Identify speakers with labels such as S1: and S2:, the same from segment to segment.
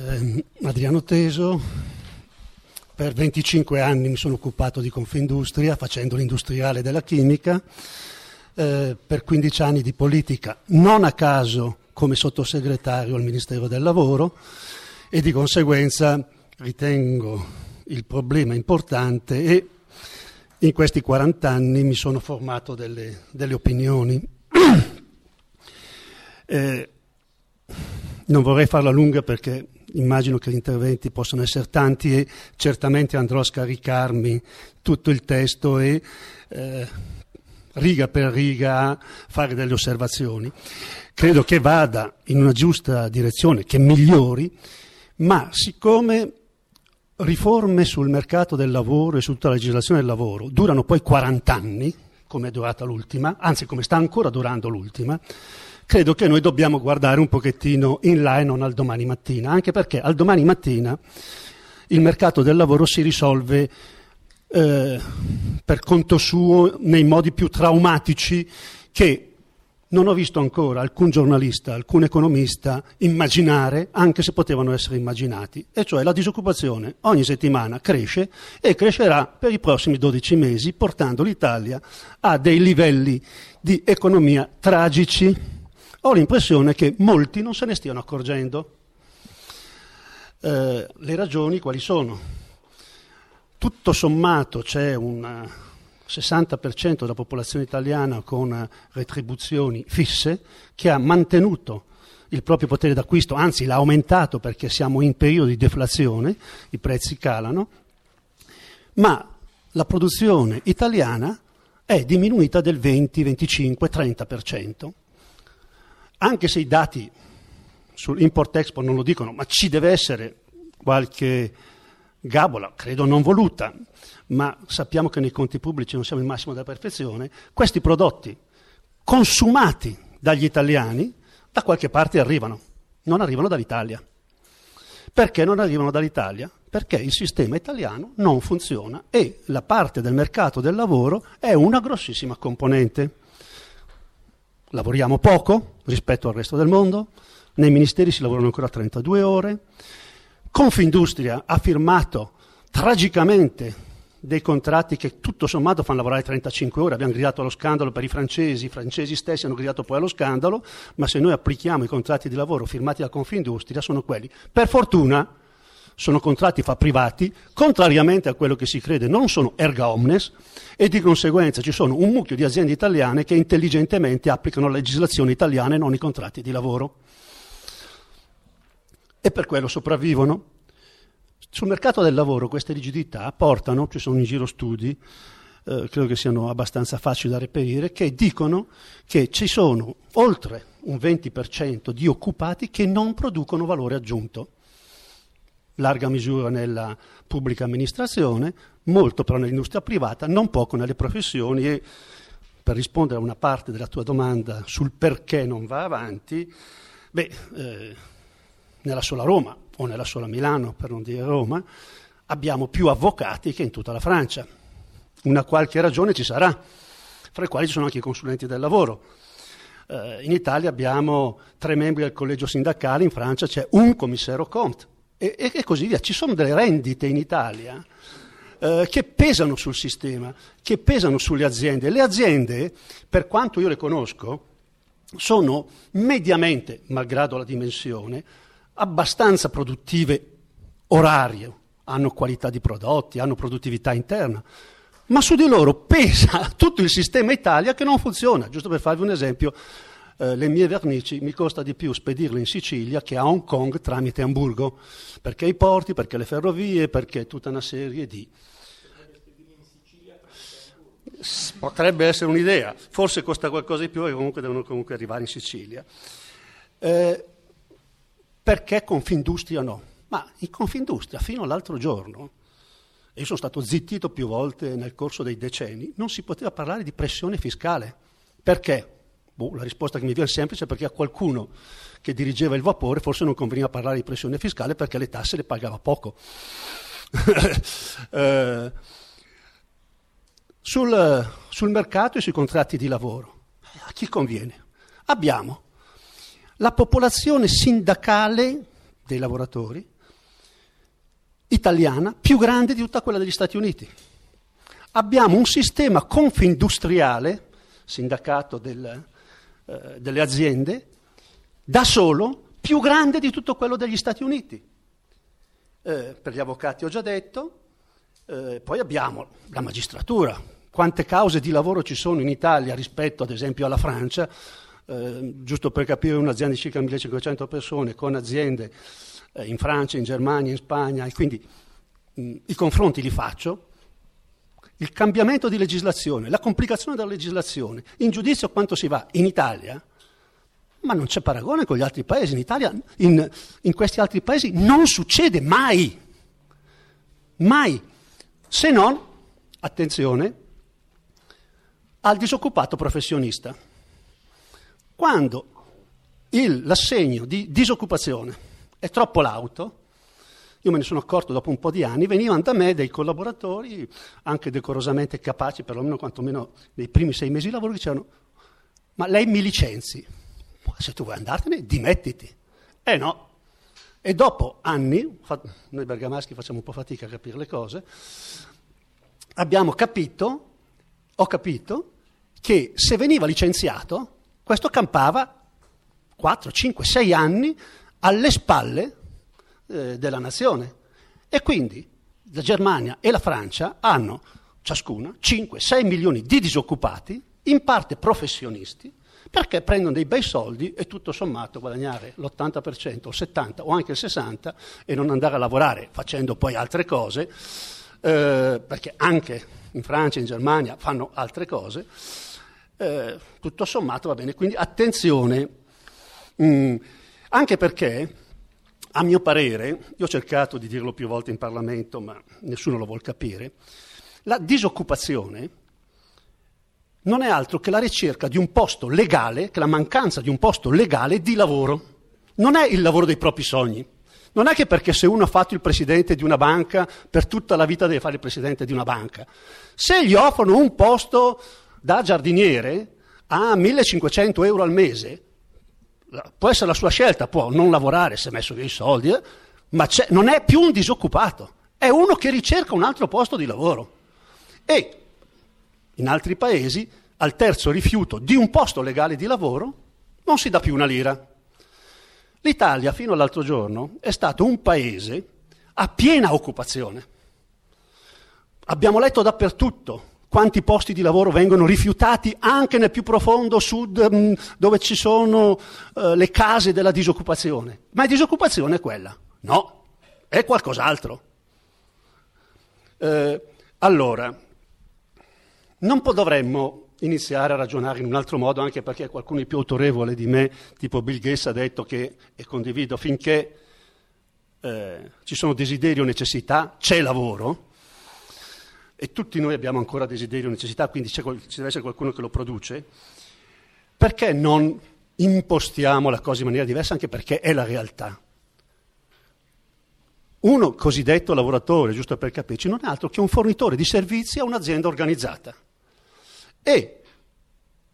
S1: Eh, Adriano Teso, per 25 anni mi sono occupato di Confindustria facendo l'industriale della chimica, eh, per 15 anni di politica, non a caso come sottosegretario al Ministero del Lavoro e di conseguenza ritengo il problema importante e in questi 40 anni mi sono formato delle, delle opinioni. eh, non vorrei farla lunga perché immagino che gli interventi possano essere tanti e certamente andrò a scaricarmi tutto il testo e eh, riga per riga fare delle osservazioni. Credo che vada in una giusta direzione, che migliori, ma siccome riforme sul mercato del lavoro e su tutta la legislazione del lavoro durano poi 40 anni, come è durata l'ultima, anzi come sta ancora durando l'ultima, credo che noi dobbiamo guardare un pochettino in là e non al domani mattina, anche perché al domani mattina il mercato del lavoro si risolve eh, per conto suo nei modi più traumatici che non ho visto ancora alcun giornalista, alcun economista immaginare, anche se potevano essere immaginati, e cioè la disoccupazione ogni settimana cresce e crescerà per i prossimi 12 mesi, portando l'Italia a dei livelli di economia tragici ho l'impressione che molti non se ne stiano accorgendo. Eh, le ragioni quali sono? Tutto sommato c'è un 60% della popolazione italiana con retribuzioni fisse che ha mantenuto il proprio potere d'acquisto, anzi l'ha aumentato perché siamo in periodo di deflazione, i prezzi calano, ma la produzione italiana è diminuita del 20, 25, 30% anche se i dati sull'import-export non lo dicono, ma ci deve essere qualche gabola, credo non voluta, ma sappiamo che nei conti pubblici non siamo il massimo della perfezione, questi prodotti consumati dagli italiani da qualche parte arrivano, non arrivano dall'Italia. Perché non arrivano dall'Italia? Perché il sistema italiano non funziona e la parte del mercato del lavoro è una grossissima componente lavoriamo poco rispetto al resto del mondo, nei ministeri si lavorano ancora 32 ore, Confindustria ha firmato tragicamente dei contratti che tutto sommato fanno lavorare 35 ore, abbiamo gridato allo scandalo per i francesi, i francesi stessi hanno gridato poi allo scandalo, ma se noi applichiamo i contratti di lavoro firmati da Confindustria sono quelli. Per fortuna sono contratti fra privati, contrariamente a quello che si crede, non sono erga omnes e di conseguenza ci sono un mucchio di aziende italiane che intelligentemente applicano la legislazione italiana e non i contratti di lavoro. E per quello sopravvivono. Sul mercato del lavoro queste rigidità portano, ci sono in giro studi, eh, credo che siano abbastanza facili da reperire, che dicono che ci sono oltre un 20% di occupati che non producono valore aggiunto larga misura nella pubblica amministrazione, molto però nell'industria privata, non poco nelle professioni e per rispondere a una parte della tua domanda sul perché non va avanti, beh, eh, nella sola Roma o nella sola Milano, per non dire Roma, abbiamo più avvocati che in tutta la Francia. Una qualche ragione ci sarà, fra i quali ci sono anche i consulenti del lavoro. Eh, in Italia abbiamo tre membri del collegio sindacale, in Francia c'è un commissario Comte e, e, così via. Ci sono delle rendite in Italia eh, che pesano sul sistema, che pesano sulle aziende. Le aziende, per quanto io le conosco, sono mediamente, malgrado la dimensione, abbastanza produttive orarie, hanno qualità di prodotti, hanno produttività interna, ma su di loro pesa tutto il sistema Italia che non funziona. Giusto per farvi un esempio, eh, le mie vernici mi costa di più spedirle in Sicilia che a Hong Kong tramite Hamburgo, perché i porti, perché le ferrovie, perché tutta una serie di... Potrebbe essere un'idea, forse costa qualcosa di più e comunque devono comunque arrivare in Sicilia. Eh, perché Confindustria no? Ma in Confindustria fino all'altro giorno, e io sono stato zittito più volte nel corso dei decenni, non si poteva parlare di pressione fiscale. Perché? Boh, la risposta che mi viene semplice è perché a qualcuno che dirigeva il vapore forse non conveniva parlare di pressione fiscale perché le tasse le pagava poco. eh, sul, sul mercato e sui contratti di lavoro, a chi conviene? Abbiamo la popolazione sindacale dei lavoratori, italiana, più grande di tutta quella degli Stati Uniti. Abbiamo un sistema confindustriale, sindacato del, eh, delle aziende, da solo più grande di tutto quello degli Stati Uniti. Eh, per gli avvocati ho già detto, eh, poi abbiamo la magistratura. Quante cause di lavoro ci sono in Italia rispetto ad esempio alla Francia? Eh, giusto per capire un'azienda di circa 1500 persone con aziende eh, in Francia, in Germania, in Spagna, e quindi mh, i confronti li faccio. Il cambiamento di legislazione, la complicazione della legislazione, in giudizio quanto si va in Italia, ma non c'è paragone con gli altri paesi. In Italia, in, in questi altri paesi non succede mai, mai, se non, attenzione, al disoccupato professionista. Quando il, l'assegno di disoccupazione è troppo lauto, io me ne sono accorto dopo un po' di anni, venivano da me dei collaboratori, anche decorosamente capaci, perlomeno quantomeno nei primi sei mesi di lavoro, che dicevano, ma lei mi licenzi, se tu vuoi andartene, dimettiti. Eh no. E dopo anni, noi bergamaschi facciamo un po' fatica a capire le cose, abbiamo capito, ho capito, che se veniva licenziato, questo campava 4, 5, 6 anni alle spalle eh, della nazione. E quindi la Germania e la Francia hanno ciascuna 5-6 milioni di disoccupati, in parte professionisti, perché prendono dei bei soldi e tutto sommato guadagnare l'80%, il 70% o anche il 60% e non andare a lavorare facendo poi altre cose, eh, perché anche in Francia e in Germania fanno altre cose, eh, tutto sommato va bene. Quindi attenzione, mh, mm, anche perché a mio parere, io ho cercato di dirlo più volte in Parlamento, ma nessuno lo vuol capire, la disoccupazione non è altro che la ricerca di un posto legale, che la mancanza di un posto legale di lavoro. Non è il lavoro dei propri sogni. Non è che perché se uno ha fatto il presidente di una banca, per tutta la vita deve fare il presidente di una banca. Se gli offrono un posto da giardiniere a 1500 euro al mese, può essere la sua scelta, può non lavorare se ha messo via i soldi, eh, ma non è più un disoccupato, è uno che ricerca un altro posto di lavoro. E in altri paesi, al terzo rifiuto di un posto legale di lavoro, non si dà più una lira. L'Italia, fino all'altro giorno, è stato un paese a piena occupazione. Abbiamo letto dappertutto quanti posti di lavoro vengono rifiutati anche nel più profondo sud mm, dove ci sono uh, le case della disoccupazione. Ma la disoccupazione è quella? No, è qualcos'altro. Eh, allora, non dovremmo iniziare a ragionare in un altro modo, anche perché qualcuno di più autorevole di me, tipo Bill Gates, ha detto che, e condivido, finché eh, ci sono desiderio o necessità, c'è lavoro, e tutti noi abbiamo ancora desiderio necessità, quindi ci deve essere qualcuno che lo produce, perché non impostiamo la cosa in maniera diversa, anche perché è la realtà? Uno cosiddetto lavoratore, giusto per capirci, non è altro che un fornitore di servizi a un'azienda organizzata. E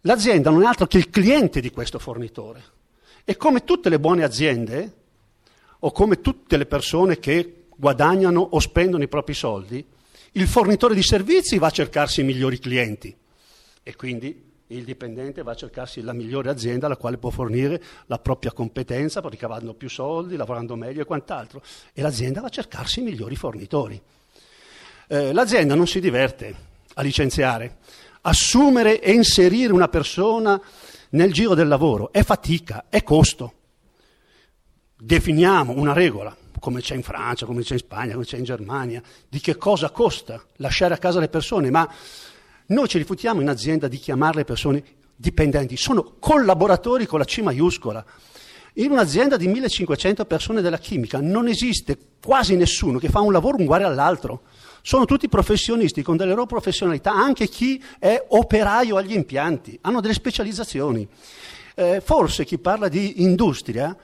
S1: l'azienda non è altro che il cliente di questo fornitore. E come tutte le buone aziende, o come tutte le persone che guadagnano o spendono i propri soldi, il fornitore di servizi va a cercarsi i migliori clienti e quindi il dipendente va a cercarsi la migliore azienda alla quale può fornire la propria competenza, ricavando più soldi, lavorando meglio e quant'altro. E l'azienda va a cercarsi i migliori fornitori. Eh, l'azienda non si diverte a licenziare, assumere e inserire una persona nel giro del lavoro è fatica, è costo. Definiamo una regola, come c'è in Francia, come c'è in Spagna, come c'è in Germania, di che cosa costa lasciare a casa le persone, ma noi ci rifutiamo in azienda di chiamare le persone dipendenti, sono collaboratori con la C maiuscola. In un'azienda di 1500 persone della chimica non esiste quasi nessuno che fa un lavoro uguale all'altro sono tutti professionisti con delle loro professionalità, anche chi è operaio agli impianti, hanno delle specializzazioni. Eh, forse chi parla di industria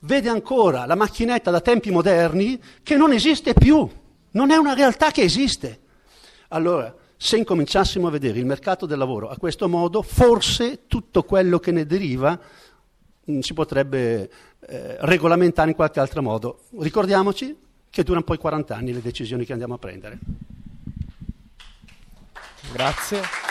S1: vede ancora la macchinetta da tempi moderni che non esiste più, non è una realtà che esiste. Allora, se incominciassimo a vedere il mercato del lavoro a questo modo, forse tutto quello che ne deriva mh, mm, si potrebbe eh, regolamentare in qualche altro modo. Ricordiamoci che durano poi 40 anni le decisioni che andiamo a prendere.
S2: Grazie.